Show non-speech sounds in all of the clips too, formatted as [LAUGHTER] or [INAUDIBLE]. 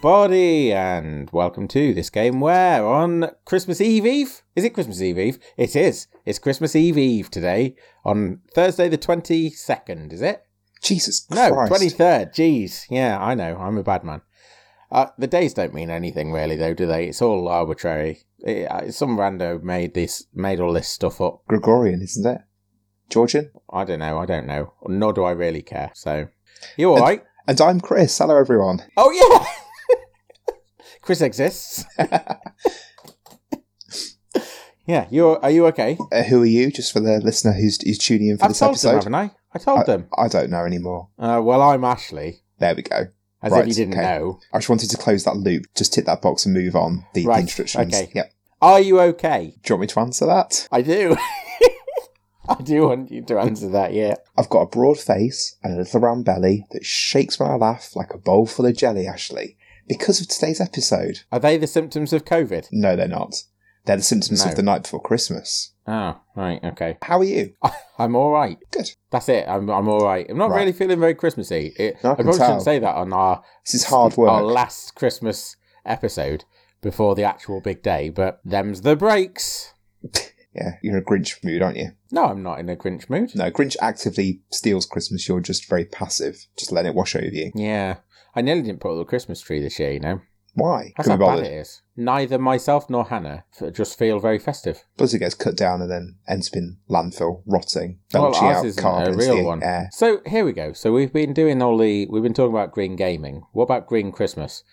Everybody, and welcome to this game where on Christmas Eve Eve. Is it Christmas Eve Eve? It is. It's Christmas Eve Eve today on Thursday, the 22nd, is it? Jesus No, 23rd. Jeez. Yeah, I know. I'm a bad man. Uh, the days don't mean anything really, though, do they? It's all arbitrary. It, uh, some rando made this, made all this stuff up. Gregorian, isn't it? Georgian? I don't know. I don't know. Nor do I really care. So, you all right? And I'm Chris. Hello, everyone. Oh yeah, [LAUGHS] Chris exists. [LAUGHS] yeah, you are you okay? Uh, who are you? Just for the listener who's, who's tuning in for I've this told episode. them, haven't I? I told I, them. I don't know anymore. Uh, well, I'm Ashley. There we go. As Right, if you didn't okay. know. I just wanted to close that loop. Just tick that box and move on. The, the instructions. okay. Yep. Are you okay? Do you want me to answer that? I do. [LAUGHS] I do want you to answer that. Yeah. I've got a broad face and a little round belly that shakes when I laugh like a bowl full of jelly, Ashley. Because of today's episode. Are they the symptoms of COVID? No, they're not. They're the symptoms No. of the night before Christmas. Oh, right. Okay. How are you? [LAUGHS] I'm all right. Good. That's it. I'm I'm all right. I'm not Right. really feeling very Christmassy. It, I I probably tell. shouldn't say that on our This is hard work. our last Christmas episode before the actual big day, but them's the breaks. [LAUGHS] Yeah, you're in a Grinch mood, aren't you? No, I'm not in a Grinch mood. No, Grinch actively steals Christmas. You're just very passive, just letting it wash over you. Yeah. I nearly didn't put up the Christmas tree this year, you know. Why? That's how be bad bothered. it is. Neither myself nor Hannah f- just feel very festive. Plus, it gets cut down and then ends up in landfill, rotting, Well, belching ours out isn't carbon a into real the one. air. So here we go. So we've been doing all the we've been talking about green gaming. What about green Christmas?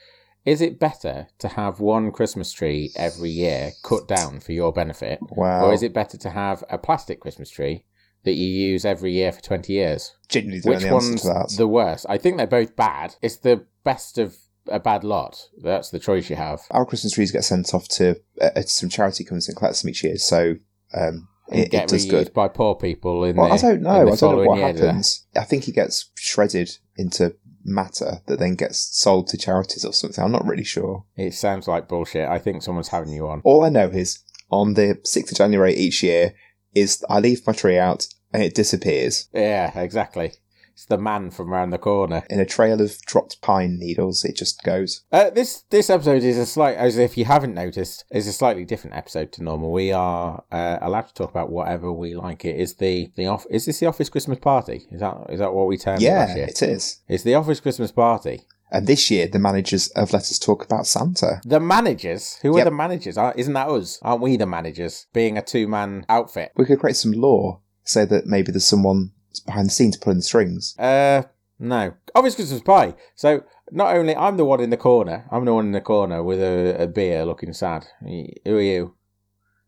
Is it better to have one Christmas tree every year cut down for your benefit? Wow. Or is it better to have a plastic Christmas tree that you use every year for 20 years? genuinely Which the one's to that? the worst? I think they're both bad. It's the best of a bad lot. That's the choice you have. Our Christmas trees get sent off to uh, uh, some charity comes and collects them each year, so um, it, get it does good. by poor people in Well, the I don't know. I don't know what year, do they? happens. I think it gets shredded into matter that then gets sold to charities or something. I'm not really sure. It sounds like bullshit. I think someone's having you on. All I know is on the 6th of January each year is I leave my tree out and it disappears Yeah, exactly. It's the man from round the corner. in a trail of dropped pine needles. It just goes. Uh, this this episode is a slight, as if you haven't noticed, is a slightly different episode to normal. We are uh, allowed to talk about whatever we like. It is the the off. Is this the office Christmas party? Is that is that what we termed it Yeah, last year? it is. It's the office Christmas party. And this year, the managers have let us talk about Santa. The managers. Who are Yep. the managers? Aren't- Isn't that us? Aren't we the managers? Being a two man outfit. We could create some law, say that maybe there's someone behind the scenes pulling the strings. Uh, no. Office Christmas pie. So not only I'm the one in the corner. I'm the one in the corner with a, a beer, looking sad. Who are you?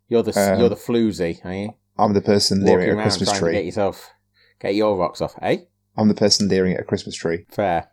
You're the Um, you're the floozy, are you? I'm the person leering at a Christmas tree. get yourself get your rocks off, eh? I'm the person leering at a Christmas tree. Fair.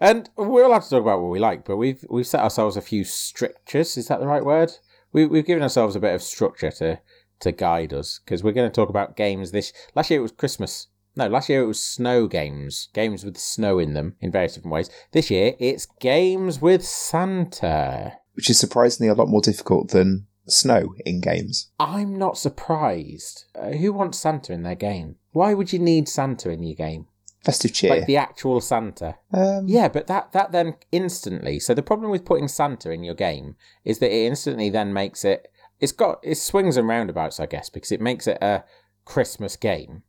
And we're allowed to talk about what we like, but we've we've set ourselves a few strictures. Is that the right word? We we've given ourselves a bit of structure to to guide us because we're going to talk about games. This last year it was Christmas. No, last year it was snow games, games with snow in them in various different ways. This year it's games with Santa. which is surprisingly a lot more difficult than snow in games. I'm not surprised. Uh, who wants Santa in their game? Why would you need Santa in your game? Festive cheer. Like the actual Santa. um, Yeah, but that that then instantly. So the problem with putting Santa in your game is that it instantly then makes it. It's got it swings and roundabouts, I guess, because it makes it a Christmas game,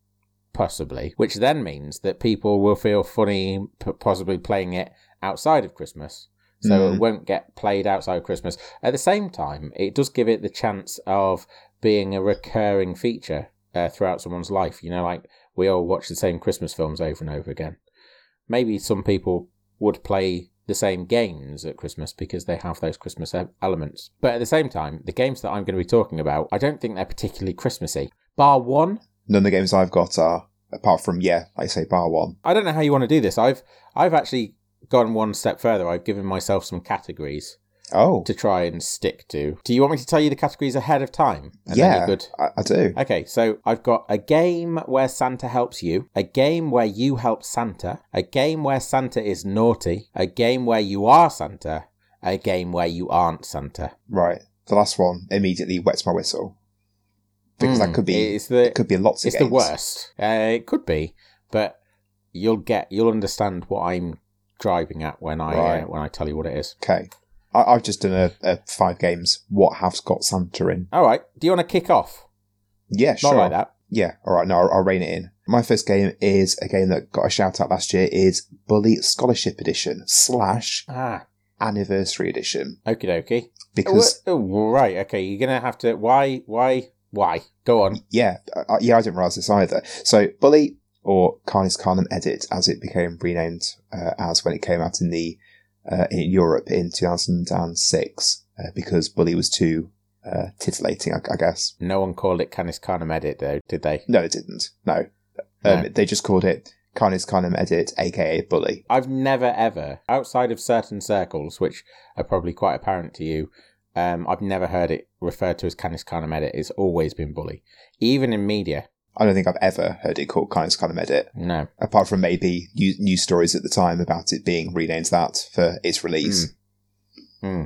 possibly, which then means that people will feel funny, p- possibly playing it outside of Christmas. So Mm. it won't get played outside of Christmas. At the same time, it does give it the chance of being a recurring feature uh, throughout someone's life. You know, like we all watch the same Christmas films over and over again maybe some people would play the same games at Christmas because they have those Christmas elements. But at the same time, the games that I'm going to be talking about, I don't think they're particularly Christmassy. Bar one, None of the games I've got are, apart from, yeah, I say, bar one. I don't know how you want to do this. I've I've actually gone one step further. I've given myself some categories Oh, to try and stick to. Do you want me to tell you the categories ahead of time? And yeah, good. I, I do. Okay, so I've got a game where Santa helps you, a game where you help Santa, a game where Santa is naughty, a game where you are Santa, a game where you aren't Santa. Right. The last one immediately wets my whistle. Because Hmm, that could be it's the it could be lots of it's games. the worst. Uh, it could be, but you'll get you'll understand what I'm driving at when I Right. uh, when I tell you what it is. Okay. I, I've just done a, a five games. What have got Santa in? All right. Do you want to kick off? Yeah, Not sure. like that. Yeah, all right. No, I'll, I'll rein it in. My first game is a game that got a shout out last year. Is Bully Scholarship Edition slash Ah, Anniversary Edition okie dokie. because Oh, oh, right. Okay. You're gonna have to. Why? Why? Why? Go on. yeah, uh, yeah, I didn't realize this either. So Bully or Carnis Carnum Edit, as it became renamed uh, as when it came out in the uh, in Europe in 2006, uh, because Bully was too uh, titillating, I, I guess. No one called it Canis Carnum Edit though, did they? No, it didn't. No, um, No. they just called it Carnis Carnum Edit, aka Bully. I've never ever, outside of certain circles, which are probably quite apparent to you, um, I've never heard it referred to as Canis Carnum Edit. It's always been Bully, even in media. I don't think I've ever heard it called Carnis Carnum Edit. No. apart from maybe new- news stories at the time about it being renamed that for its release. Hmm.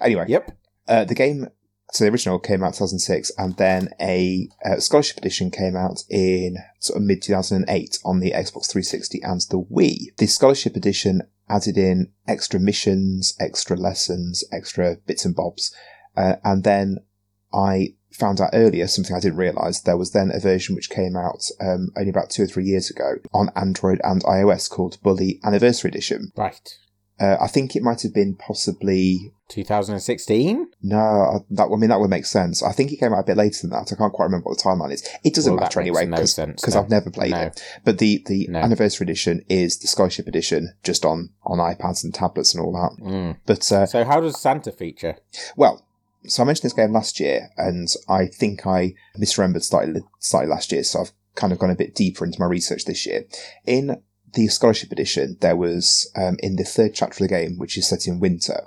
Anyway, Yep. uh, the game, so the original came out 2006, and then a uh, scholarship edition came out in sort of mid 2008 on the Xbox 360 and the Wii. The scholarship edition added in extra missions, extra lessons, extra bits and bobs, uh, and then I found out earlier something I didn't realise. There was then a version which came out um, only about two or three years ago on Android and iOS called Bully Anniversary Edition. Right. Uh, I think it might have been possibly 2016. no. That I mean that would make sense. I think it came out a bit later than that. I can't quite remember what the timeline is. It doesn't Well, matter anyway no sense, because. I've never played No. it. But the the No. Anniversary Edition is the Scholarship Edition, just on on iPads and tablets and all that. Mm. But uh, So how does Santa feature? Well, so I mentioned this game last year, and I think I misremembered slightly, last year, so I've kind of gone a bit deeper into my research this year. In the Scholarship Edition, there was, um, in the third chapter of the game, which is set in winter,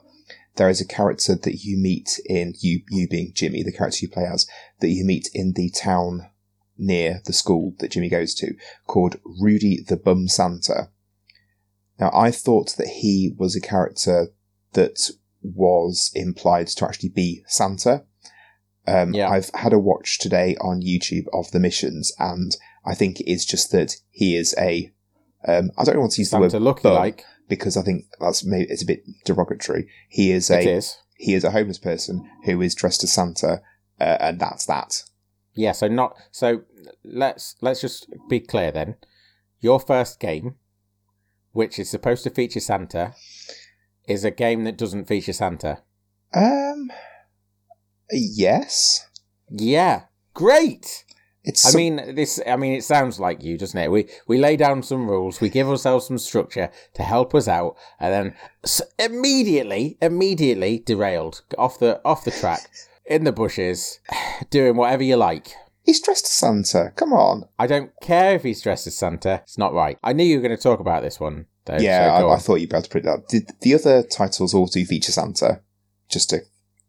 there is a character that you meet in, you, you being Jimmy, the character you play as, that you meet in the town near the school that Jimmy goes to, called Rudy the Bum Santa. Now, I thought that he was a character that was implied to actually be Santa. Um, Yeah. I've had a watch today on YouTube of the missions, and I think it is just that he is a. Um, I don't want to use Santa the word looking like because I think that's maybe it's a bit derogatory. He is a is. he is a homeless person who is dressed as Santa, uh, and that's that. Yeah. So not. So let's let's just be clear then. Your first game, which is supposed to feature Santa, is a game that doesn't feature Santa. Um, yes, Yeah. Great. it's. I mean, this. I mean, it sounds like you, doesn't it? We we lay down some rules, we give ourselves some structure to help us out, and then s- immediately, immediately derailed off the off the track [LAUGHS] in the bushes, [SIGHS] doing whatever you like. he's dressed as Santa. Come on. I don't care if he's dressed as Santa. It's not right. I knew you were going to talk about this one, though. yeah, so I, I thought you'd be able to put that. up. The, the other titles all do feature Santa, just to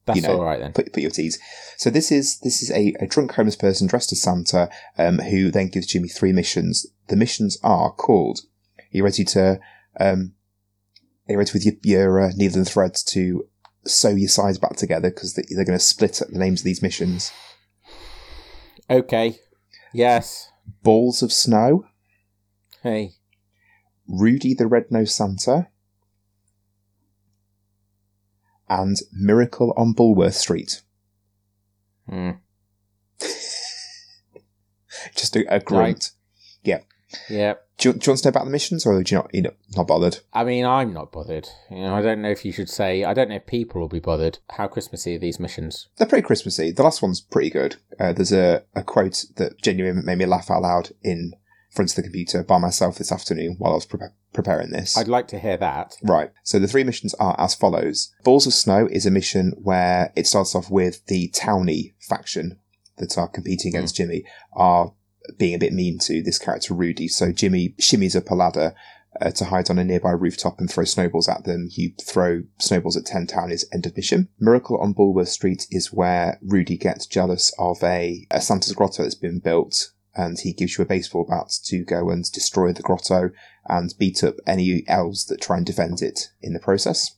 that's you know, all right then. put, put your teas. So this is this is a, a drunk homeless person dressed as Santa, um, who then gives Jimmy three missions. The missions are called. Are you ready to? Um, are you ready with your, your uh, needle and thread to sew your sides back together because they, they're going to split up the names of these missions. Okay. Yes. Balls of snow, Hey. Rudy the Red-Nosed Santa, and Miracle on Bullworth Street. Hmm. [LAUGHS] Just a, a grunt. Yeah. Do you, do you want to know about the missions, or do you not? You know, not bothered. I mean, I'm not bothered. You know, I don't know if you should say. I don't know if people will be bothered. How Christmassy are these missions? They're pretty Christmassy. The last one's pretty good. Uh, there's a, a quote that genuinely made me laugh out loud in front of the computer by myself this afternoon while I was pre- preparing this. I'd like to hear that. Right. So the three missions are as follows. Balls of Snow is a mission where it starts off with the Townie faction that are competing against Jimmy are being a bit mean to this character Rudy. So Jimmy shimmies up a ladder uh, to hide on a nearby rooftop and throw snowballs at them. You throw snowballs at 10 Townies, end of mission. Miracle on Bullworth Street is where Rudy gets jealous of a, a Santa's grotto that's been built and he gives you a baseball bat to go and destroy the grotto and beat up any elves that try and defend it in the process.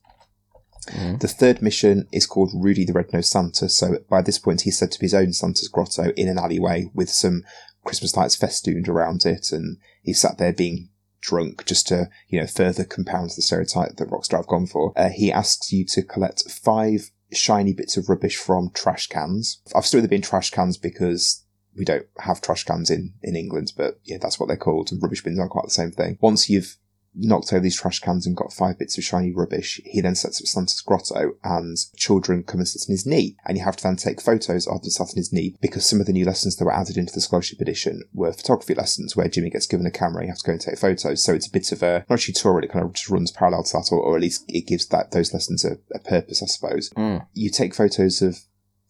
Mhm. The third mission is called Rudy the Red-Nosed Santa. So by this point, he's said to be his own Santa's grotto in an alleyway with some Christmas lights festooned around it, and he's sat there being drunk, just to you know further compound the stereotype that Rockstar have gone for. Uh, he asks you to collect five shiny bits of rubbish from trash cans. I've still been trash cans because we don't have trash cans in, in England, but yeah, that's what they're called. And rubbish bins aren't quite the same thing. Once you've knocked over these trash cans and got five bits of shiny rubbish, he then sets up Santa's grotto and children come and sit on his knee. And you have to then take photos of them sat on his knee because some of the new lessons that were added into the scholarship edition were photography lessons where Jimmy gets given a camera and you have to go and take photos. So it's a bit of a, not a tutorial, it kind of just runs parallel to that, or, or at least it gives that those lessons a, a purpose, I suppose. Mm. You take photos of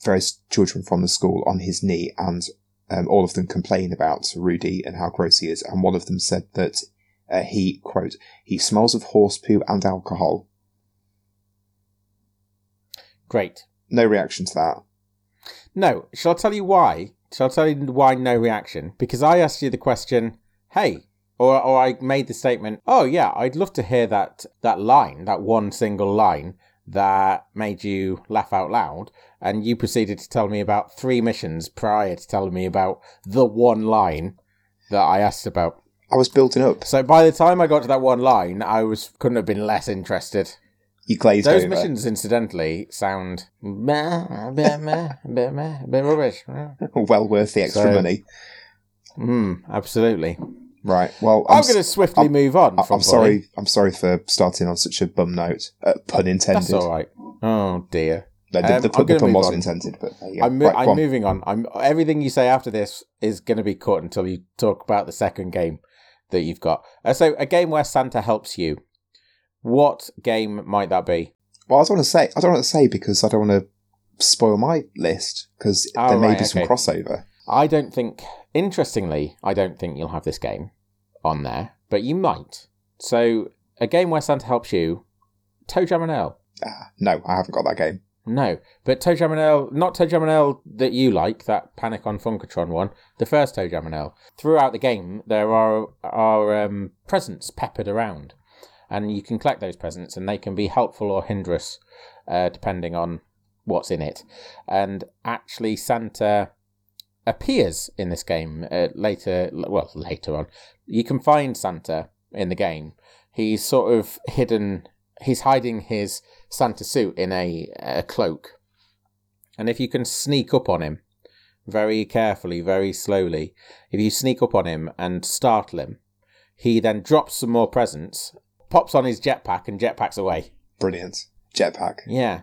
various children from the school on his knee and um, all of them complain about Rudy and how gross he is. And one of them said that uh, he, quote, he smells of horse poo and alcohol. Great. No reaction to that. No, shall I tell you why? Shall I tell you why no reaction? Because I asked you the question, hey, or or I made the statement, oh yeah, I'd love to hear that that line, that one single line that made you laugh out loud, and you proceeded to tell me about three missions prior to telling me about the one line that I asked about. I was building up. So by the time I got to that one line, I was couldn't have been less interested. You glazed Those over. missions, incidentally, sound meh, meh, bit meh, bit rubbish. [LAUGHS] well worth the extra So- money. Hmm, absolutely. Right. Well, I'm, I'm, going to swiftly I'm- move on. I'm, from I'm sorry. I'm sorry for starting on such a bum note. Uh, pun intended. That's all right. Oh dear. No, the, Um, the, I'm pun- the pun wasn't on. intended, but there you. I'm, mo- Right, I'm on. moving on. I'm everything you say after this is going to be cut until you talk about the second game that you've got. Uh, so a game where Santa helps you. What game might that be? Well, I don't want to say. I don't want to say because I don't want to spoil my list because Oh, there may right, be some okay. crossover. I don't think. Interestingly, I don't think you'll have this game on there, but you might. So a game where Santa helps you. ToeJam and Earl. Ah, no, I haven't got that game. No, but ToeJam and Earl, not ToeJam and Earl that you like, that Panic on Funkotron one, the first ToeJam and Earl. Throughout the game, there are are um, presents peppered around, and you can collect those presents, and they can be helpful or hindrance, uh, depending on what's in it. And actually, Santa appears in this game uh, later. Well, later on, you can find Santa in the game. He's sort of hidden. He's hiding his Santa suit in a, a cloak. And if you can sneak up on him very carefully, very slowly, if you sneak up on him and startle him, he then drops some more presents, pops on his jetpack, and jetpacks away. Brilliant. Jetpack. Yeah.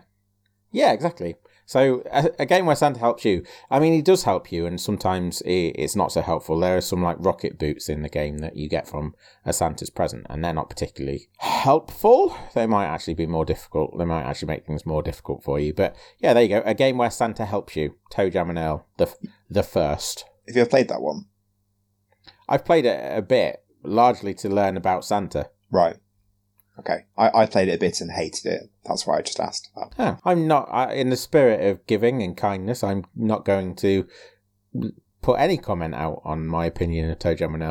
Yeah, exactly. So a, a game where Santa helps you. I mean, he does help you, and sometimes it's not so helpful. There are some like rocket boots in the game that you get from a Santa's present, and they're not particularly helpful. They might actually be more difficult. They might actually make things more difficult for you. But yeah, there you go. A game where Santa helps you. ToeJam and Earl, the the first. Have you ever played that one? I've played it a bit, largely to learn about Santa. Right. Okay. I, I played it a bit and hated it. That's why I just asked. I'm not I, in the spirit of giving and kindness. I'm not going to put any comment out on my opinion of ToeJam and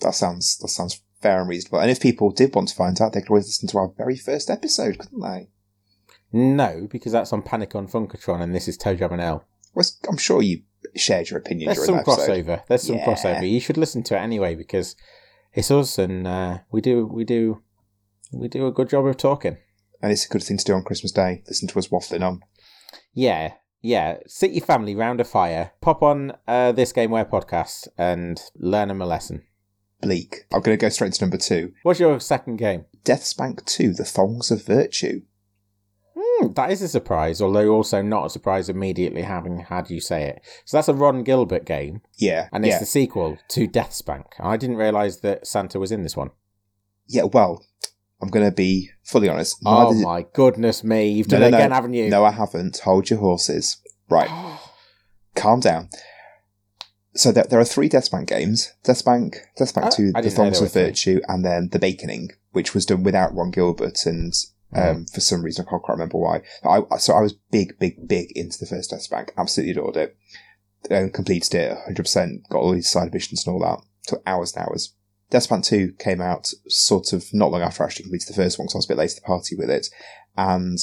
that sounds that sounds fair and reasonable. And if people did want to find out, they could always listen to our very first episode, couldn't they? No, because that's on Panic on Funkotron, and this is ToeJam and. Well, I'm sure you shared your opinion There's during some crossover. There's some Yeah. crossover. You should listen to it anyway because it's us, and uh, we do we do we do a good job of talking. And it's a good thing to do on Christmas Day. Listen to us waffling on. Yeah, yeah. Sit your family round a fire, pop on uh, this Game Where podcast, and learn them a lesson. Bleak. I'm going to go straight to number two. What's your second game? Deathspank 2, The Thongs of Virtue. Hmm, that is a surprise, although also not a surprise immediately having had you say it. So that's a Ron Gilbert game, Yeah. and it's yeah. the sequel to Deathspank. I didn't realise that Santa was in this one. yeah, well, I'm going to be fully honest. Oh Neither- my goodness me, you've done no, it again, no. haven't you? No, I haven't. Hold your horses. Right. [GASPS] Calm down. So there, there are three Deathspank games: Deathspank Oh, Two, I The didn't Thongs of. Virtue, and then The Baconing, which was done without Ron Gilbert, and um, Mm. for some reason I can't quite remember why. I, so I was big, big, big into the first Deathspank. Absolutely adored it. Um, completed it 100. percent Got all these side missions and all that. Took hours and hours. Deathspank Two came out sort of not long after I actually completed the first one, because I was a bit late to the party with it, and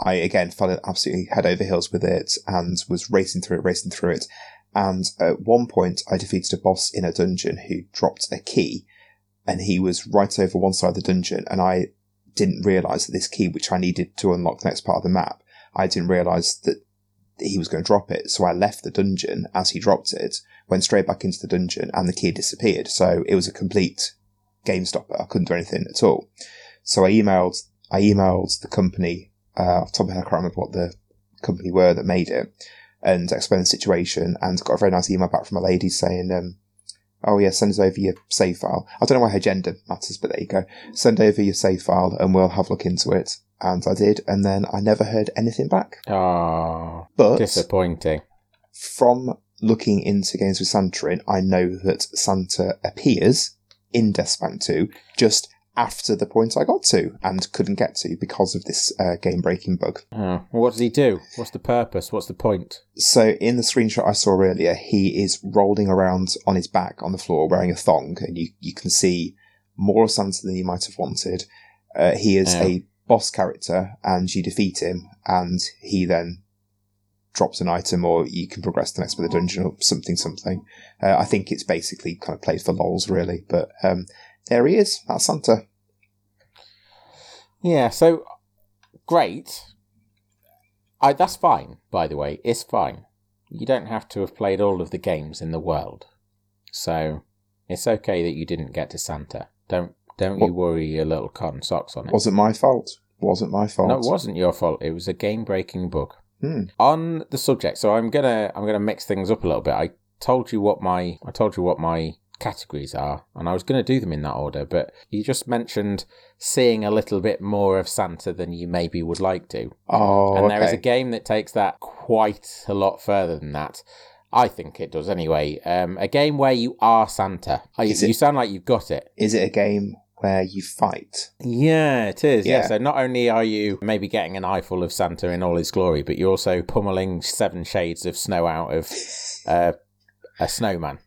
I again fell absolutely head over heels with it and was racing through it, racing through it. And at one point, I defeated a boss in a dungeon who dropped a key. and he was right over one side of the dungeon, and I didn't realise that this key, which I needed to unlock the next part of the map, I didn't realise that he was going to drop it. So I left the dungeon as he dropped it, went straight back into the dungeon, and the key disappeared. So it was a complete game stopper. I couldn't do anything at all. So I emailed, I emailed the company, uh, off top of my head, I can't remember what the company were that made it, and explained the situation, and got a very nice email back from a lady saying, um, oh yeah, send us over your save file. I don't know why her gender matters, but there you go. Send over your save file and we'll have a look into it. And I did, and then I never heard anything back. Oh, But disappointing. from looking into games with Santa in, I know that Santa appears in Deathspank 2 just after the point I got to and couldn't get to because of this uh, game breaking bug. Oh, well, what does he do? What's the purpose? What's the point? So in the screenshot I saw earlier, he is rolling around on his back on the floor wearing a thong, and you, you can see more of Santa than you might have wanted. Uh, he is a boss character, and you defeat him, and he then drops an item, or you can progress the next bit of the dungeon, or something, something. Uh, I think it's basically kind of played for lols, really. But um, there he is. That's Santa. Yeah, so great. I that's fine, by the way. It's fine. You don't have to have played all of the games in the world. So it's okay that you didn't get to Santa. Don't don't you worry your little cotton socks on it. Wasn't my fault. Wasn't my fault. No, it wasn't your fault. It was a game breaking bug. Hmm. On the subject, so I'm gonna I'm gonna mix things up a little bit. I told you what my I told you what my categories are, and I was gonna do them in that order, but you just mentioned seeing a little bit more of Santa than you maybe would like to. Oh, and okay. there is a game that takes that quite a lot further than that. I think it does anyway. Um, a game where you are Santa. You, it- you sound like you've got it. Is it a game where you fight? Yeah, it is. Yeah. Yeah. So not only are you maybe getting an eyeful of Santa in all his glory, but you're also pummeling seven shades of snow out of [LAUGHS] uh, a snowman.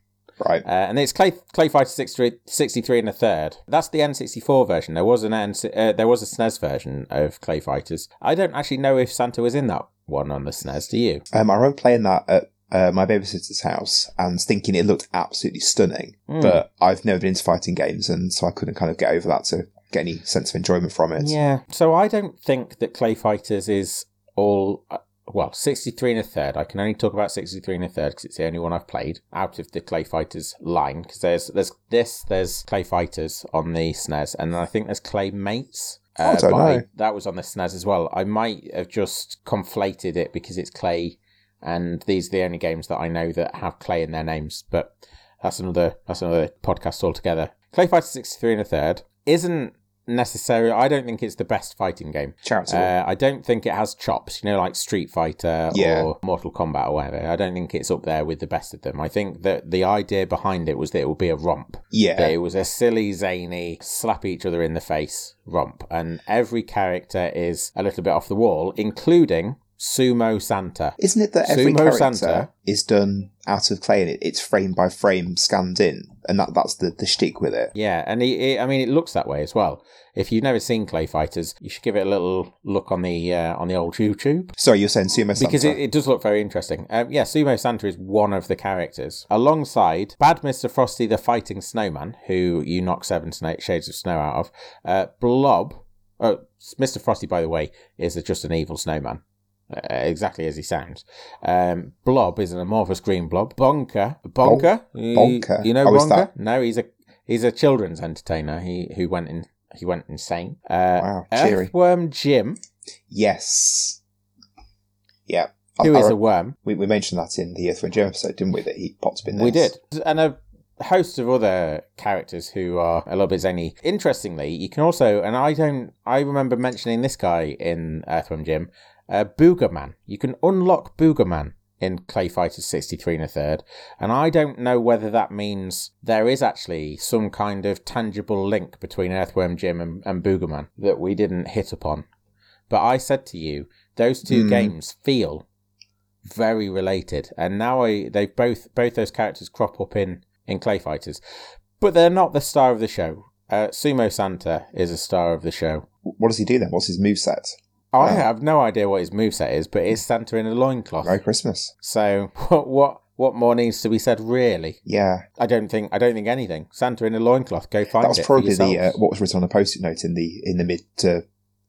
Right. Uh, and it's Clay, Clay Fighter 63, 63 and a third. That's the N64 version. There was an N, uh, there was a SNES version of Clay Fighters. I don't actually know if Santa was in that one on the SNES. Do you? Um, I remember playing that at uh, my babysitter's house and thinking it looked absolutely stunning. Hmm. But I've never been into fighting games, and so I couldn't kind of get over that to get any sense of enjoyment from it. Yeah. So I don't think that Clay Fighters is all. Uh, well, 63 and a third. I can only talk about 63 and a third because it's the only one I've played out of the Clay Fighters line. Because there's there's this, there's Clay Fighters on the SNES, and then I think there's Claymates. Oh, I don't know. that was on the SNES as well. I might have just conflated it because it's Clay, and these are the only games that I know that have Clay in their names. But that's another that's another podcast altogether. Clay Fighter 63 and a third isn't necessarily. I don't think it's the best fighting game. Charitable. Uh, I don't think it has chops, you know, like Street Fighter Yeah. or Mortal Kombat or whatever. I don't think it's up there with the best of them. I think that the idea behind it was that it would be a romp. yeah. That it was a silly, zany, slap each other in the face romp. And every character is a little bit off the wall, including Sumo Santa. Isn't it that every Sumo character Santa. is done out of clay and it, it's frame by frame scanned in, and that that's the the shtick with it. Yeah, and he, he- I mean, it looks that way as well. If you've never seen Clay Fighters, you should give it a little look on the uh, on the old YouTube. Sorry, you're saying Sumo Santa? Because it, it does look very interesting. Um, yeah, Sumo Santa is one of the characters. Alongside Bad Mr. Frosty the Fighting Snowman, who you knock seven shades of snow out of. Uh, Blob. Oh, Mr. Frosty, by the way, is just an evil snowman. Uh, exactly as he sounds. Um, blob is an amorphous green blob. Bonker. Bonker? You- Bonker? You know Oh, Bonker? that- No, he's a he's a children's entertainer. He who went in he went insane. Uh, Wow, cheery. Earthworm Jim, Yes. Yeah. I- who I is re- a worm. we, we mentioned that in the Earthworm Jim episode, didn't we? That he popped up in We did. And a host of other characters who are a little bit zany. Interestingly, you can also, and I don't, I remember mentioning this guy in Earthworm Jim, uh, Boogerman. You can unlock Boogerman in Clay Fighters 63 and a third. And I don't know whether that means there is actually some kind of tangible link between Earthworm Jim and, and Boogerman that we didn't hit upon. But I said to you, those two Hmm. games feel very related, and now I they both both those characters crop up in in Clay Fighters, but they're not the star of the show. Uh, Sumo Santa is a star of the show. What does he do then? What's his moveset? I Wow. have no idea what his moveset is, but it's Santa in a loincloth. Merry Christmas. So [LAUGHS] what what what more needs to be said? Really, Yeah, I don't think. I don't think anything. Santa in a loincloth. Go find that was it. probably the uh, what was written on a post-it note in the in the mid to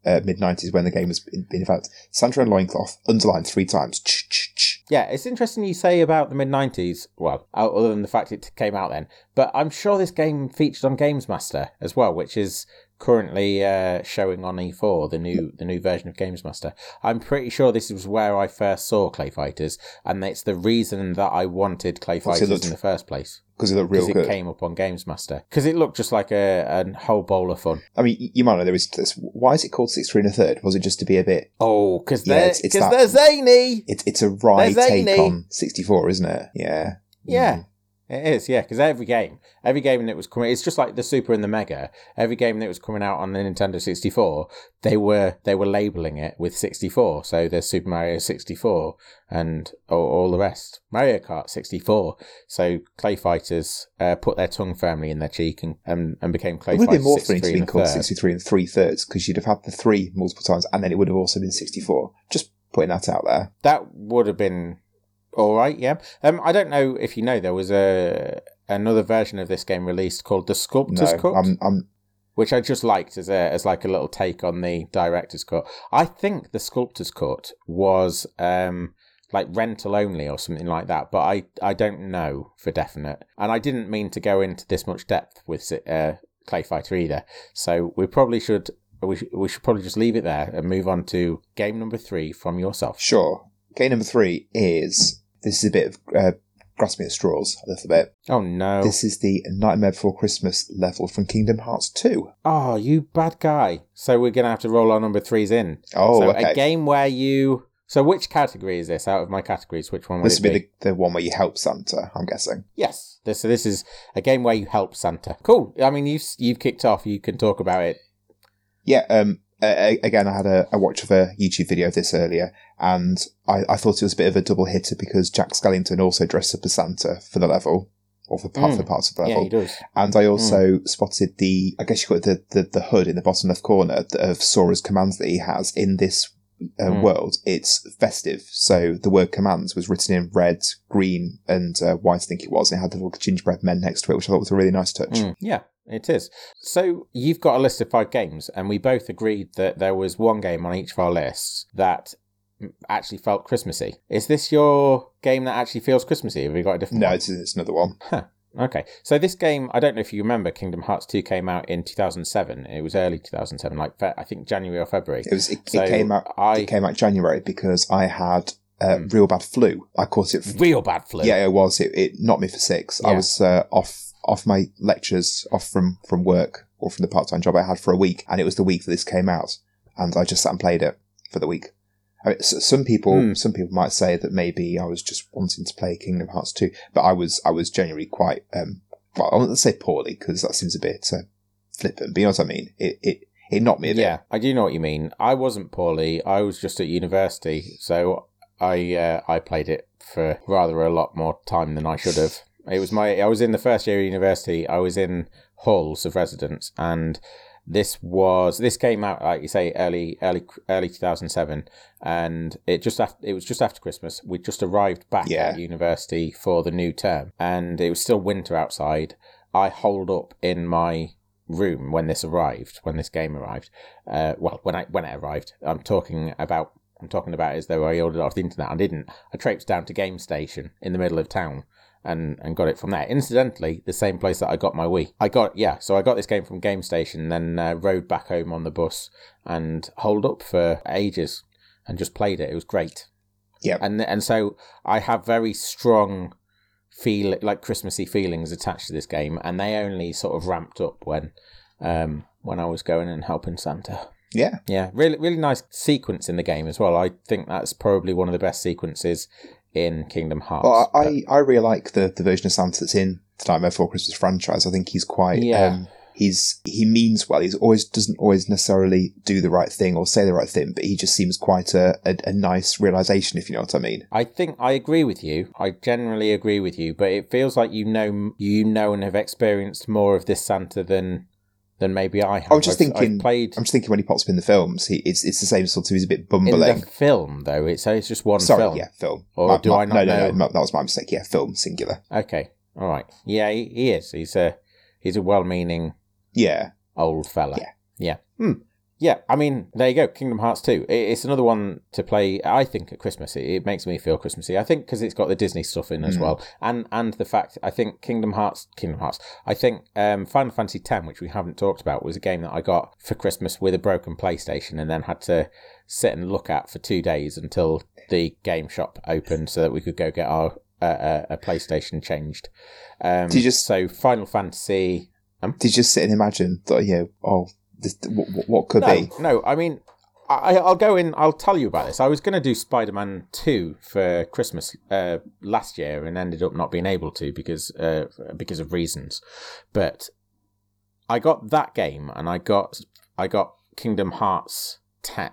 uh, mid nineties when the game was in, in fact Santa and loincloth underlined three times. Ch, ch, ch. Yeah, it's interesting you say about the mid 90s. Well, other than the fact it came out then. But I'm sure this game featured on Games Master as well, which is currently uh, showing on E4, the new the new version of Games Master. I'm pretty sure this was where I first saw Clay Fighters, and it's the reason that I wanted Clay What's Fighters in the first place. because it looked real it good. came up on Games Master. Because it looked just like a, a whole bowl of fun. I mean, you might know there is this. Why is it called six three and a third? Was it just to be a bit? Oh, because Yeah, they're, it's- it's 'cause that- they're zany! It's it's a wry take on sixty four, isn't it? Yeah. Yeah. Mm. It is, yeah, because every game, every game that was coming, it's just like the Super and the Mega. Every game that was coming out on the Nintendo 64, they were they were labeling it with 64. So there's Super Mario 64 and all, all the rest. Mario Kart 64. So Clay Fighters uh, put their tongue firmly in their cheek and and, and became Clay It would have Fighters been more funny to 63 be and called 63 and three thirds because you'd have had the three multiple times and then it would have also been 64. Just putting that out there. That would have been all right, yeah. Um, I don't know if you know there was a another version of this game released called the Sculptor's No, Cut. I'm, I'm, which I just liked as a as like a little take on the director's cut. I think the sculptor's cut was um like rental only or something like that, but I I don't know for definite, and I didn't mean to go into this much depth with uh, Clay Fighter either. So we probably should. We, sh- we should probably just leave it there and move on to game number three from yourself. sure. Game number three is this is a bit of uh, grasping at straws a little bit. Oh no! This is the Nightmare Before Christmas level from Kingdom Hearts 2. Oh, you bad guy! So we're gonna have to roll our number threes in. Oh, so okay. a game where you. So which category is this out of my categories? Which one would this would be? be the, the one where you help Santa, I'm guessing. Yes. This, so this is a game where you help Santa. Cool. I mean, you've you've kicked off. You can talk about it. Yeah, um, again, I had a, a watch of a YouTube video of this earlier, and I, I thought it was a bit of a double hitter because Jack Skellington also dressed up as Santa for the level, or for part Mm. for parts of the level. Yeah, he does. and I also spotted the, I guess you call it the, the, the hood in the bottom left corner of Sora's commands that he has in this uh, Mm. world. It's festive, so the word commands was written in red, green, and uh, white, I think it was. It had the little gingerbread men next to it, which I thought was a really nice touch. Mm, yeah, it is. So you've got a list of five games, and we both agreed that there was one game on each of our lists that actually felt Christmassy. Is this your game that actually feels Christmassy? Have you got a different No, one? it's, it's another one. Okay, so this game, I don't know if you remember, Kingdom Hearts 2 came out in 2007. It was early 2007, like I think January or February. It was. It, So it came out. I It came out January because I had uh, Mm. real bad flu. I caught it. real bad flu. Yeah, it was. It, it knocked me for six. I was uh, off off my lectures, off from from work or from the part time job I had for a week, and it was the week that this came out, and I just sat and played it for the week. I mean, some people Hmm. some people might say that maybe I was just wanting to play Kingdom Hearts two, but I was I was genuinely quite um well I won't say poorly because that seems a bit uh, flippant, but you know what I mean. It it it knocked me a bit. Yeah, I do know what you mean. I wasn't poorly. I was just at university, so I uh, I played it for rather a lot more time than I should have. It was my I was in the first year of university. I was in halls of residence, and this was this came out like you say early early early two thousand seven, and it just after it was just after Christmas. We just arrived back Yeah. at university for the new term, and it was still winter outside. I holed up in my room when this arrived, when this game arrived. Uh, well, when I when it arrived, I'm talking about I'm talking about as though I ordered it off the internet. I didn't. I traipsed down to Gamestation in the middle of town and and got it from there. Incidentally, the same place that I got my Wii. I got yeah, so I got this game from Gamestation, then uh, rode back home on the bus and holed up for ages and just played it. It was great. Yeah. and and so I have very strong feel like Christmassy feelings attached to this game, and they only sort of ramped up when um when I was going and helping Santa. Yeah. Yeah, really, really nice sequence in the game as well. I think that's probably one of the best sequences in Kingdom Hearts. Well, I, I really like the, the version of Santa that's in the Nightmare Before Christmas franchise. I think he's quite Yeah. um, he's he means well. He's always doesn't always necessarily do the right thing or say the right thing, but he just seems quite a, a, a nice realization, if you know what I mean. I think I agree with you. I generally agree with you, but it feels like you know you know and have experienced more of this Santa than than maybe I have. I was just I've- I've thinking- played I'm just thinking when he pops up in the films, he it's it's the same sort of. He's a bit bumbling. in the film though. It's it's just one Sorry, film. yeah, film. Or My- do my- I not no, no, no, that was my mistake. Yeah, film singular. Okay, all right. Yeah, he, he is. He's a he's a well-meaning Yeah, old fella. Yeah. Yeah. Hmm. Yeah, I mean, there you go. Kingdom Hearts 2. It's another one to play, I think, at Christmas. It, makes me feel Christmassy. I think because it's got the Disney stuff in as Mm. well. And and the fact, I think Kingdom Hearts, Kingdom Hearts, I think um, Final Fantasy X, which we haven't talked about, was a game that I got for Christmas with a broken PlayStation and then had to sit and look at for two days until the game shop opened so that we could go get our uh, uh, a PlayStation changed. Um, Did you just- so Final Fantasy Um, did you just sit and imagine that? You know, oh, this, what, what- could no, be? No, I mean, I, I'll go in. I'll tell you about this. I was going to do Spider Man Two for Christmas uh, last year, and ended up not being able to because uh, because of reasons. But I got that game, and I got I got Kingdom Hearts Ten,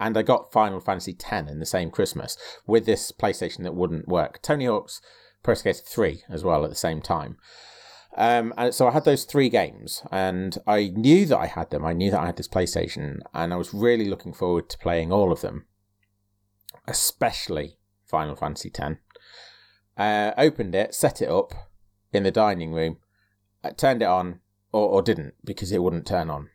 and I got Final Fantasy Ten in the same Christmas with this PlayStation that wouldn't work. Tony Hawk's Pro Skater Three as well at the same time. Um, and so I had those three games, and I knew that I had them. I knew that I had this PlayStation, and I was really looking forward to playing all of them, especially Final Fantasy X. Uh, opened it, set it up in the dining room, uh, turned it on, or, or didn't because it wouldn't turn on,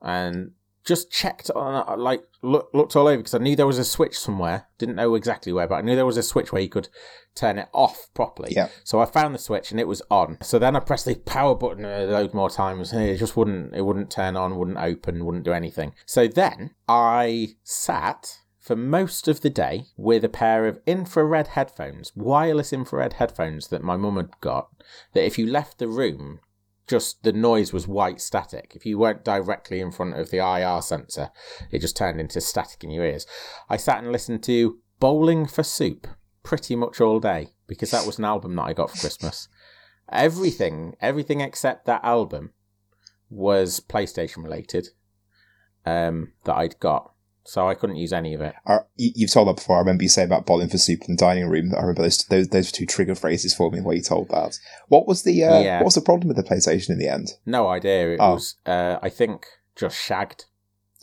and just checked on uh, like look, looked all over because I knew there was a switch somewhere. Didn't know exactly where, but I knew there was a switch where you could turn it off properly. Yeah. So I found the switch and it was on. So then I pressed the power button a load more times and it just wouldn't it wouldn't turn on, wouldn't open, wouldn't do anything. So then I sat for most of the day with a pair of infrared headphones, wireless infrared headphones that my mum had got, that if you left the room just the noise was white static. If you weren't directly in front of the IR sensor, it just turned into static in your ears. I sat and listened to Bowling for Soup pretty much all day because that was an album that I got for Christmas. Everything, everything except that album was PlayStation related um, that I'd got. So I couldn't use any of it. You, you've told that before. I remember you saying about bowling for soup in the dining room. I remember those those, those two trigger phrases for me where you told that. What was the uh, Yeah. what was the problem with the PlayStation in the end? No idea. It Oh. was, uh, I think, just shagged.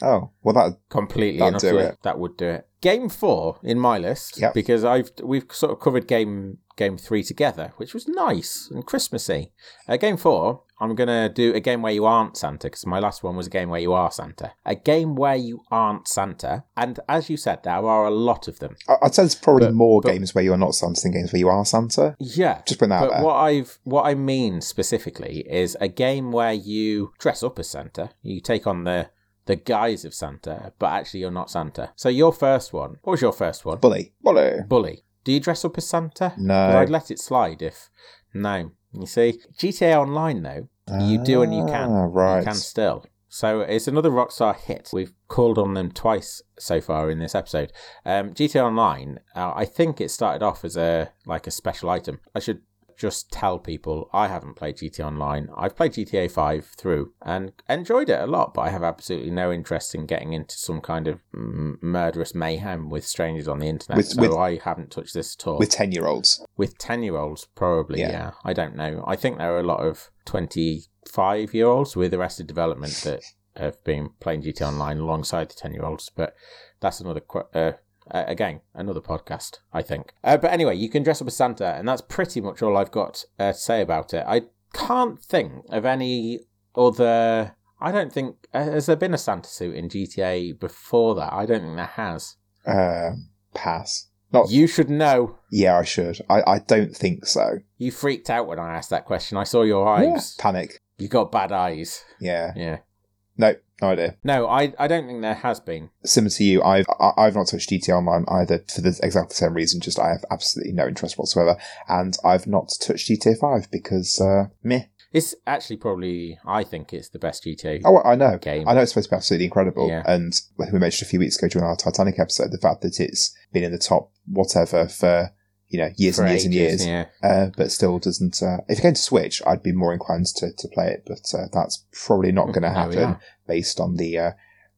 Oh, well that completely That'd do it. That would do it. Game four in my list Yep. because I've we've sort of covered game game three together, which was nice and Christmassy. Uh, game four, I'm gonna do a game where you aren't Santa because my last one was a game where you are Santa. A game where you aren't Santa, and as you said, there are a lot of them. I- I'd say there's probably But- more but- games where you are not Santa than games where you are Santa. Yeah, Just putting that out but there. what I've what I mean specifically is a game where you dress up as Santa, you take on the the guise of Santa, but actually you're not Santa. So your first one, what was your first one? Bully, bully. Bully. Do you dress up as Santa? No. I'd let it slide if no. You see, GTA Online though, you do and you can. Ah, right. You can still. So it's another Rockstar hit. We've called on them twice so far in this episode. Um, GTA Online, uh, I think it started off as a like a special item. I should just tell people I haven't played GTA Online. I've played GTA 5 through and enjoyed it a lot, but I have absolutely no interest in getting into some kind of mm, murderous mayhem with strangers on the internet. With- so with- I haven't touched this at all With ten year olds. with 10 year olds probably Yeah. yeah. i don't know i think there are a lot of 25 year olds with arrested development that [LAUGHS] have been playing gt online alongside the 10 year olds but that's another qu- uh, uh, again another podcast i think uh, but anyway you can dress up as santa and that's pretty much all i've got uh, to say about it i can't think of any other i don't think uh, has there been a santa suit in gta before that i don't think there has Um, pass. Not. you should know yeah, I should. I, I don't think so. you freaked out when i asked that question i saw your eyes Panic. You got bad eyes. Yeah. Yeah. No, no idea. No, I I don't think there has been. Similar to you, I've I- I've not touched GTA Online either for the exactly same reason. Just I have absolutely no interest whatsoever, and I've not touched GTA Five because uh, meh. It's actually probably I think it's the best GTA. Oh, I know. Game. I know it's supposed to be absolutely incredible, Yeah. and we mentioned a few weeks ago during our Titanic episode, the fact that it's been in the top whatever for you know years and years and years, Yeah. uh, but still doesn't. Uh, if you're going to Switch, I'd be more inclined to, to play it, but uh, that's probably not going to happen based on the uh,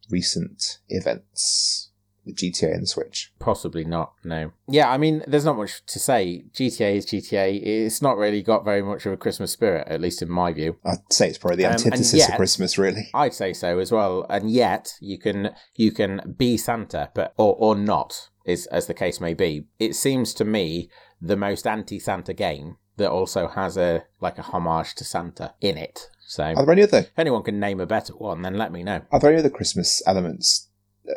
recent events. The GTA and the Switch. Possibly not. No. Yeah, I mean, there's not much to say. GTA is GTA. It's not really got very much of a Christmas spirit, at least in my view. I'd say it's probably the Um, antithesis yet- of Christmas, really. I'd say so as well. And yet, you can you can be Santa, but or or not, is as the case may be. It seems to me the most anti-Santa game that also has a like a homage to Santa in it. So Are there any other if anyone can name a better one, then let me know. Are there any other Christmas elements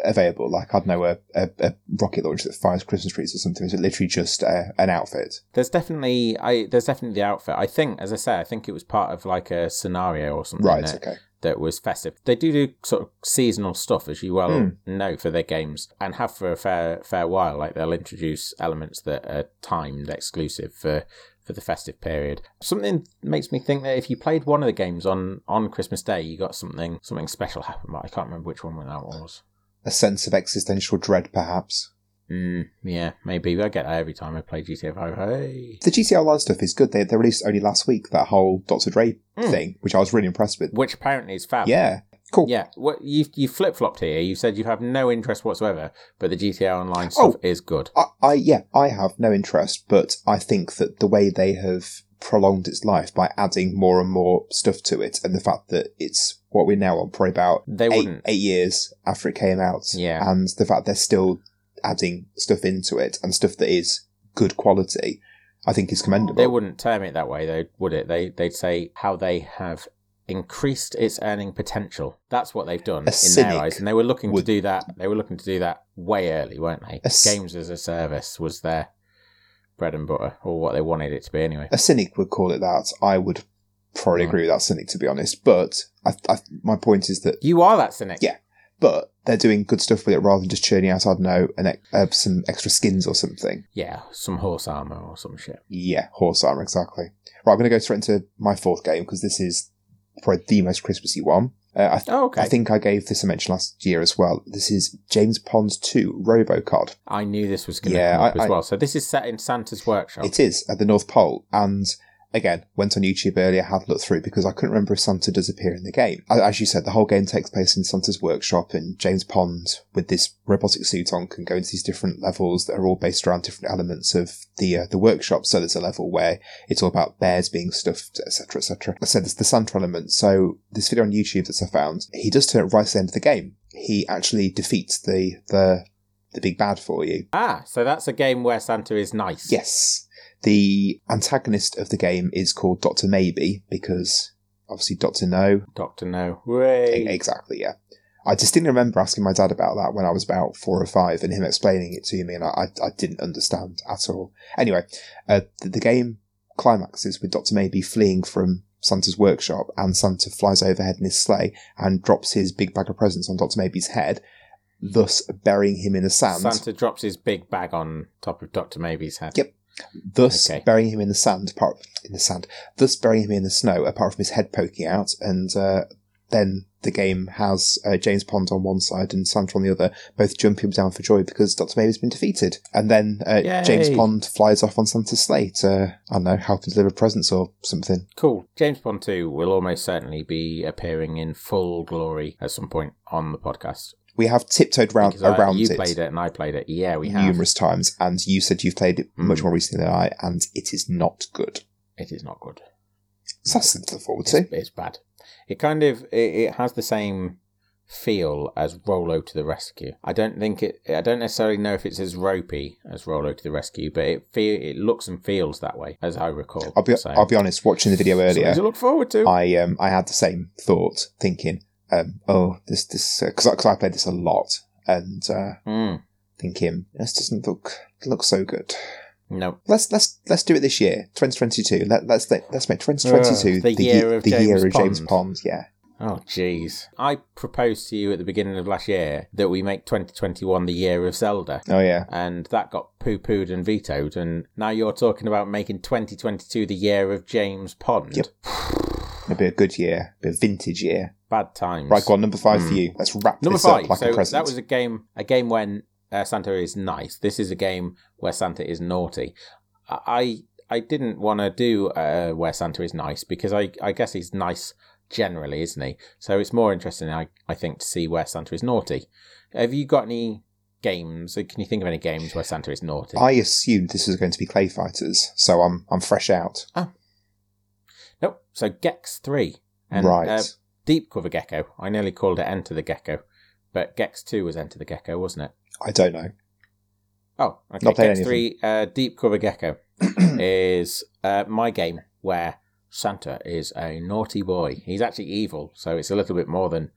available? Like, I don't know, a, a, a rocket launcher that fires Christmas trees or something? Is it literally just uh, an outfit? There's definitely I there's definitely the outfit. I think, as I say, I think it was part of like a scenario or something Right, that, okay. that was festive. They do do sort of seasonal stuff, as you well Hmm. know, for their games, and have for a fair fair while. Like they'll introduce elements that are timed, exclusive for for the festive period. Something makes me think that if you played one of the games on on Christmas Day, you got something something special happen. But I can't remember which one that was. A sense of existential dread, perhaps. Mm, yeah, maybe. I get that every time I play GTA 5. Hey. The GTA Online stuff is good. They, they released only last week that whole Dr. Dre Hmm. thing, which I was really impressed with. Which apparently is fab. Yeah, cool. Yeah, what you you flip flopped here. You said you have no interest whatsoever, but the GTA Online stuff Oh. is good. I, I yeah, I have no interest, but I think that the way they have prolonged its life by adding more and more stuff to it, and the fact that it's what we're now on probably about They eight, wouldn't. eight years after it came out, Yeah. and the fact they're still adding stuff into it and stuff that is good quality, I think is commendable. They wouldn't term it that way, though, would it? They they'd say how they have increased its earning potential. That's what they've done in their eyes, and they were looking would- to do that. They were looking to do that way early, weren't they? A c- Games as a service was their bread and butter, or what they wanted it to be, anyway. a cynic would call it that. I would probably Mm. agree with that cynic, to be honest. But I, I, my point is that You are that cynic. Yeah. but they're doing good stuff with it rather than just churning out, I don't know, an, uh, some extra skins or something. Yeah, some horse armor or some shit. Yeah, horse armor, exactly. Right, I'm going to go straight into my fourth game because this is probably the most Christmassy one. Uh, I, th- Oh, okay. I think I gave this a mention last year as well. This is James Pond's 2 Robocod. I knew this was going to Yeah, come up I- as I- well. So this is set in Santa's workshop. It is at the North Pole, and again, went on YouTube earlier, had a look through because I couldn't remember if Santa does appear in the game. As you said, the whole game takes place in Santa's workshop, and James Pond, with this robotic suit on, can go into these different levels that are all based around different elements of the uh, the workshop. So there's a level where it's all about bears being stuffed, etc., etc. I said there's the Santa element. So this video on YouTube that I found, he does turn up right at the end of the game. He actually defeats the the the big bad for you. Ah, so that's a game where Santa is nice. Yes. The antagonist of the game is called Dr. Maybe because obviously Dr. No. Doctor No. Way. Exactly, yeah. I distinctly remember asking my dad about that when I was about four or five and him explaining it to me and I, I, I didn't understand at all. Anyway, uh, the, the game climaxes with Dr. Maybe fleeing from Santa's workshop and Santa flies overhead in his sleigh and drops his big bag of presents on Dr. Maybe's head, thus burying him in the sand. Santa drops his big bag on top of Doctor Maybe's head. Yep. Thus Okay. burying him in the sand, apart in the sand, thus burying him in the snow, apart from his head poking out, and uh, then the game has uh, James Pond on one side and Santa on the other, both jumping down for joy because Doctor Maybe's been defeated, and then uh, James Pond flies off on Santa's sleigh to I don't know help him deliver presents or something. Cool. James Pond 2 will almost certainly be appearing in full glory at some point on the podcast. We have tiptoed round Because I- around you it. played it and I played it. Yeah, we have. Numerous times, and you said you've played it much Mm. more recently than I, and it is not good. It is not good. So that's something to look forward It's, to. it's bad. It kind of it, it has the same feel as Rolo to the Rescue. I don't think it. I don't necessarily know if it's as ropey as Rolo to the Rescue, but it feel it looks and feels that way, as I recall. I'll be So, I'll be honest. Watching the video earlier, to look forward to. I um I had the same thought, thinking, um, oh, this this because I, 'cause I played this a lot, and uh, Mm, thinking this doesn't look look so good. no, Let's let's let's do it this year, 2022. Let, let's let's make 2022 Ugh, the the, year of the James year of James Pond. Pond. Yeah, Oh, jeez. I proposed to you at the beginning of last year that we make 2021 the year of Zelda. oh yeah. And that got poo pooed and vetoed. And now you're talking about making 2022 the year of James Pond. Yep. [SIGHS] [SIGHS] [SIGHS] It'll be a good year, be a vintage year. Bad times. Right, go on, number five for Mm. you. Let's wrap Number this five. up like so a present. that was a game, a game when uh, Santa is nice. This is a game where Santa is naughty. I I didn't want to do uh, where Santa is nice because I I guess he's nice generally, isn't he? So it's more interesting, I I think, to see where Santa is naughty. Have you got any games? Can you think of any games where Santa is naughty? I assumed this was going to be Clay Fighters, so I'm I'm fresh out. Nope. So Gex three and right. uh, Deep Cover Gecko. I nearly called it Enter the Gecko, but Gex two was Enter the Gecko, wasn't it? I don't know. Oh, okay. Not Gex any of three, uh, Deep Cover Gecko [CLEARS THROAT] is uh, my game where Santa is a naughty boy. He's actually evil, so it's a little bit more than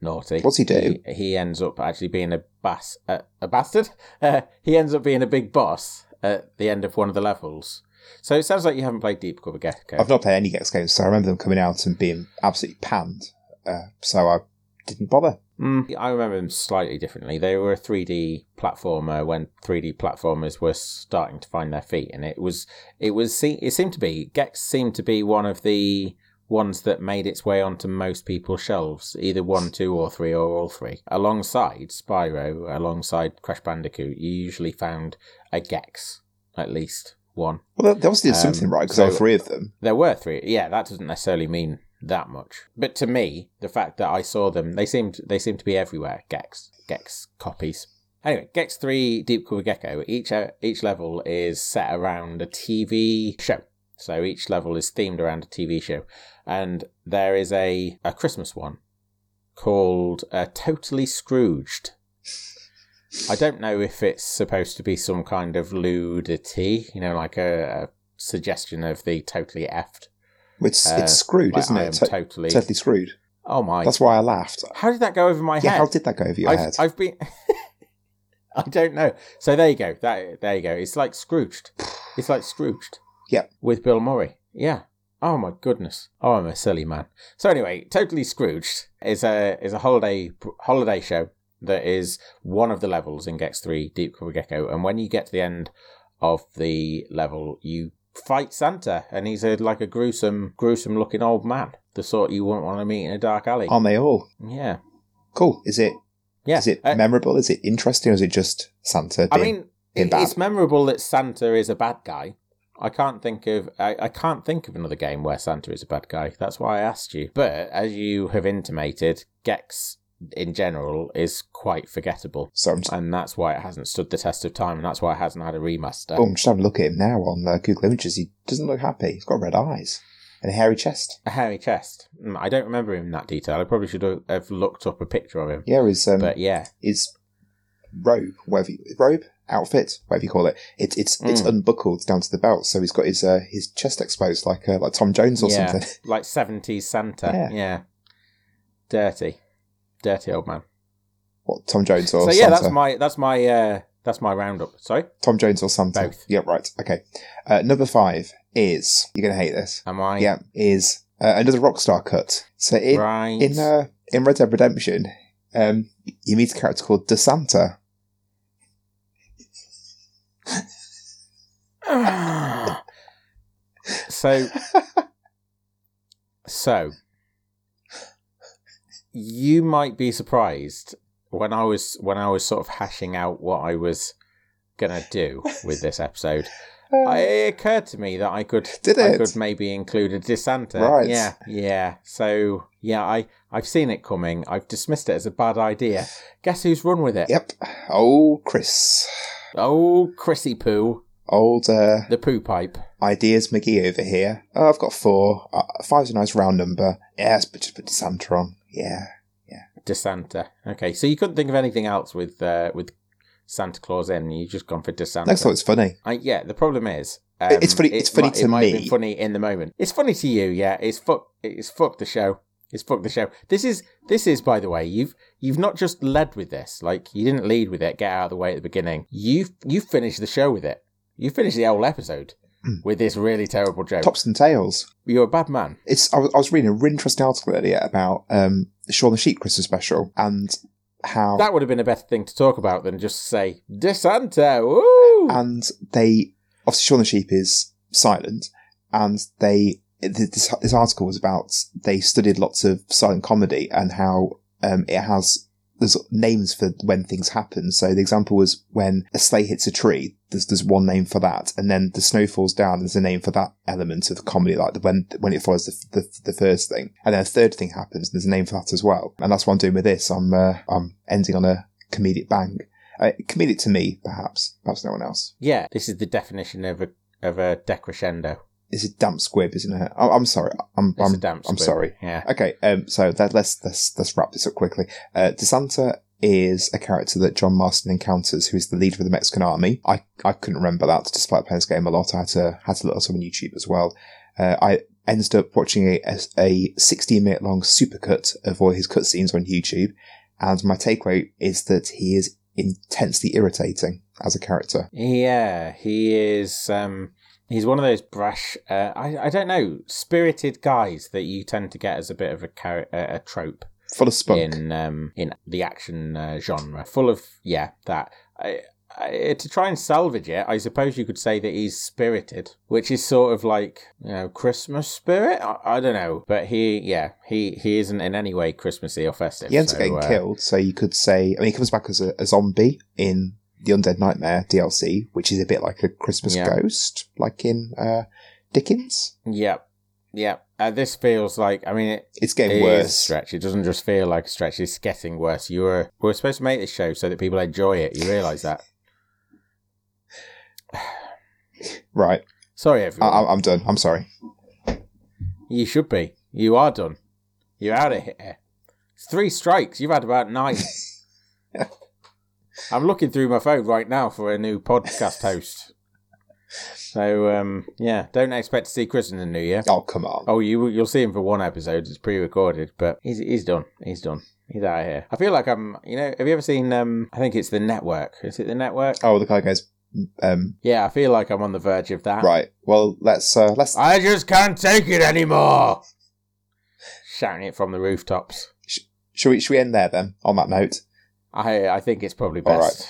naughty. What's he do? He, he ends up actually being a bas- uh, a bastard. [LAUGHS] Uh, he ends up being a big boss at the end of one of the levels. So it sounds like you haven't played Deep Cover Gecko. I've not played any Gex games, so I remember them coming out and being absolutely panned. Uh, so I didn't bother. Mm, I remember them slightly differently. They were a 3D platformer when 3D platformers were starting to find their feet, and it was it was it seemed to be Gex seemed to be one of the ones that made its way onto most people's shelves, either one, two, or three, or all three. Alongside Spyro, alongside Crash Bandicoot, you usually found a Gex, at least one. Well, they obviously did Um, something right because there were three of them. There were three. Yeah, that doesn't necessarily mean that much. But to me, the fact that I saw them, they seemed they seem to be everywhere. Gex, Gex copies. Anyway, Gex Three Deep Cover Gecko. Each uh, each level is set around a TV show. So each level is themed around a TV show, and there is a a Christmas one called uh, Totally Scrooged. I don't know if it's supposed to be some kind of ludity, you know, like a, a suggestion of the totally effed. It's Uh, it's screwed, like isn't it? To- totally. totally screwed. Oh my! That's why I laughed. How did that go over my Yeah, head? how did that go over your I've, head? I've been. [LAUGHS] I don't know. So there you go. That there you go. It's like Scrooged. It's like Scrooged. Yep. With Bill Murray. Yeah. Oh my goodness. Oh, I'm a silly man. So anyway, totally Scrooged is a is a holiday holiday show that is one of the levels in Gex Three Deep Cover Gecko, and when you get to the end of the level, you fight Santa, and he's a like a gruesome, gruesome looking old man, the sort you wouldn't want to meet in a dark alley. Aren't they all? yeah. Cool. Is it Yeah. is it Uh, memorable? Is it interesting? Or is it just Santa? I mean, being bad? it's memorable that Santa is a bad guy. I can't think of I, I can't think of another game where Santa is a bad guy. That's why I asked you. But as you have intimated, Gex in general is quite forgettable, so just, and that's why it hasn't stood the test of time, and that's why it hasn't had a remaster. oh, I'm just having a look at him now on uh, Google Images. He doesn't look happy. He's got red eyes and a hairy chest. A hairy chest. Mm, I don't remember him in that detail. I probably should have- looked up a picture of him. Yeah, his um, But yeah, his robe, whatever you, robe, outfit, whatever you call it. It's it's it's Mm. unbuckled down to the belt, so he's got his uh, his chest exposed like uh, like Tom Jones or yeah, something. like seventies Santa. Yeah. yeah, dirty, dirty old man. What Tom Jones or so yeah, Santa? that's my that's my uh that's my roundup. Sorry, Tom Jones or Santa. Both. Yeah, right. Okay. Uh, number five is you're gonna hate this. am I? Yeah, is uh, another Rockstar cut. So in right. in uh, in Red Dead Redemption, um, you meet a character called DeSanta. [SIGHS] so, [LAUGHS] so you might be surprised when I was when I was sort of hashing out what I was gonna [LAUGHS] do with this episode. [LAUGHS] I, it occurred to me that I could Did I could maybe include a DeSanta. Right. Yeah, yeah. So yeah, I I've seen it coming. I've dismissed it as a bad idea. Guess who's run with it? Yep. Oh, Chris. Oh, Chrissy Poo, Old uh, the poo pipe. ideas McGee over here. Oh, I've got four. Uh, five's a nice round number. Yes, but just put DeSanta on. Yeah. Yeah. DeSanta. Okay, so you couldn't think of anything else with uh, with Santa Claus in. You just gone for DeSanta. Thought it's funny. I, yeah, the problem is. Um, It's funny- it's it funny might- to it might have been me. funny in the moment. It's funny to you, yeah. It's fuck. It's fuck the show. It's fuck the show. This is this is by the way. You've you've not just led with this. Like you didn't lead with it. Get out of the way at the beginning. You you finished the show with it. You finished the whole episode with this really terrible joke. Tops and tails. You're a bad man. It's. I was, I was reading a really interesting article earlier about um, Shaun the Sheep Christmas special and how That would have been a better thing to talk about than just say DeSanta. Woo! and they obviously Shaun the Sheep is silent, and they this this article was about they studied lots of silent comedy and how um, it has there's names for when things happen. So the example was when a sleigh hits a tree. There's there's one name for that, and then the snow falls down. There's a name for that element of the comedy, like the, when when it follows the, the the first thing, and then a third thing happens. And there's a name for that as well, and that's what I'm doing with this. I'm uh, I'm ending on a comedic bang. Uh, comedic to me, perhaps. Perhaps no one else. Yeah, this is the definition of a of a decrescendo. It's a damp squib, isn't it? I- I'm sorry. I'm, It's I'm, a damp I'm sorry. Yeah. Okay, um, so that, let's let's let's wrap this up quickly. Uh, DeSanta is a character that John Marston encounters, who is the leader of the Mexican army. I, I couldn't remember that, despite playing this game a lot. I had to had to look it up on YouTube as well. Uh, I ended up watching a a, a 16 minute long supercut of all his cutscenes on YouTube, and my takeaway is that he is intensely irritating as a character. Yeah, he is. Um, he's one of those brash. Uh, I I don't know, spirited guys that you tend to get as a bit of a char- a, a trope Full of spunk. in um in the action uh, genre, full of yeah that. I, I, to try and salvage it, I suppose you could say that he's spirited, which is sort of like you know Christmas spirit. I, I don't know, but he yeah he he isn't in any way Christmassy or festive. He ends up so, getting uh, killed, so you could say. I mean, he comes back as a, a zombie in the Undead Nightmare DLC, which is a bit like a Christmas Yeah. ghost, like in uh, Dickens. Yep, yep. Uh, this feels like I mean it, It's getting It worse. stretch. It doesn't just feel like a stretch. It's getting worse. You were we were supposed to make this show so that people enjoy it. You realise that? [SIGHS] Right, Sorry, everyone. I- I'm done. I'm sorry. you should be. You are done. You're out of here. It's three strikes. You've had about nine. [LAUGHS] I'm looking through my phone right now for a new podcast host. So um, yeah, don't expect to see Chris in the new year. Oh come on. Oh, you you'll see him for one episode. It's pre-recorded, but he's he's done. He's done. He's out of here. I feel like I'm. You know, have you ever seen? Um, I think it's the Network. Is it the Network? Oh, the guy goes. Um, Yeah, I feel like I'm on the verge of that. right. Well, let's uh, let's. I just can't take it anymore. Shouting it from the rooftops. Should we should we end there then? On that note. I I think it's probably All best.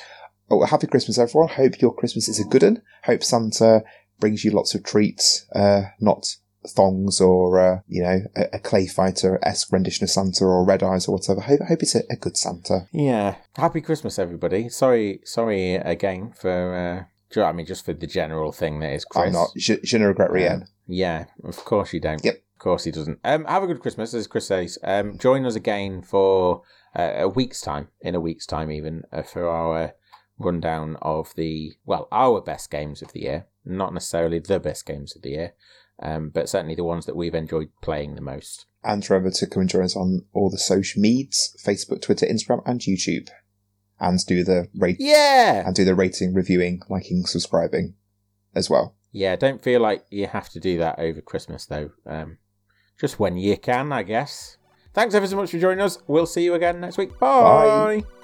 Oh, well, happy Christmas, everyone. Hope your Christmas is a good one. Hope Santa brings you lots of treats, uh, not thongs or, uh, you know, a, a clay fighter esque rendition of Santa or red eyes or whatever. Hope, hope it's a, a good Santa. Yeah. Happy Christmas, everybody. Sorry, sorry again for. Uh, I mean, just for the general thing that is Chris. I'm not. Je, je ne regrette rien. Yeah, of course you don't. Yep. Of course he doesn't. Um, have a good Christmas, as Chris says. Um, join us again for uh, a week's time, in a week's time even, uh, for our rundown of the, well, our best games of the year. Not necessarily the best games of the year, um, but certainly the ones that we've enjoyed playing the most. And remember to come and join us on all the social medias Facebook, Twitter, Instagram, and YouTube. And do the rate Yeah! and do the rating, reviewing, liking, subscribing as well. Yeah, don't feel like you have to do that over Christmas, though. Um, just when you can, I guess. Thanks ever so much for joining us. We'll see you again next week. Bye. Bye.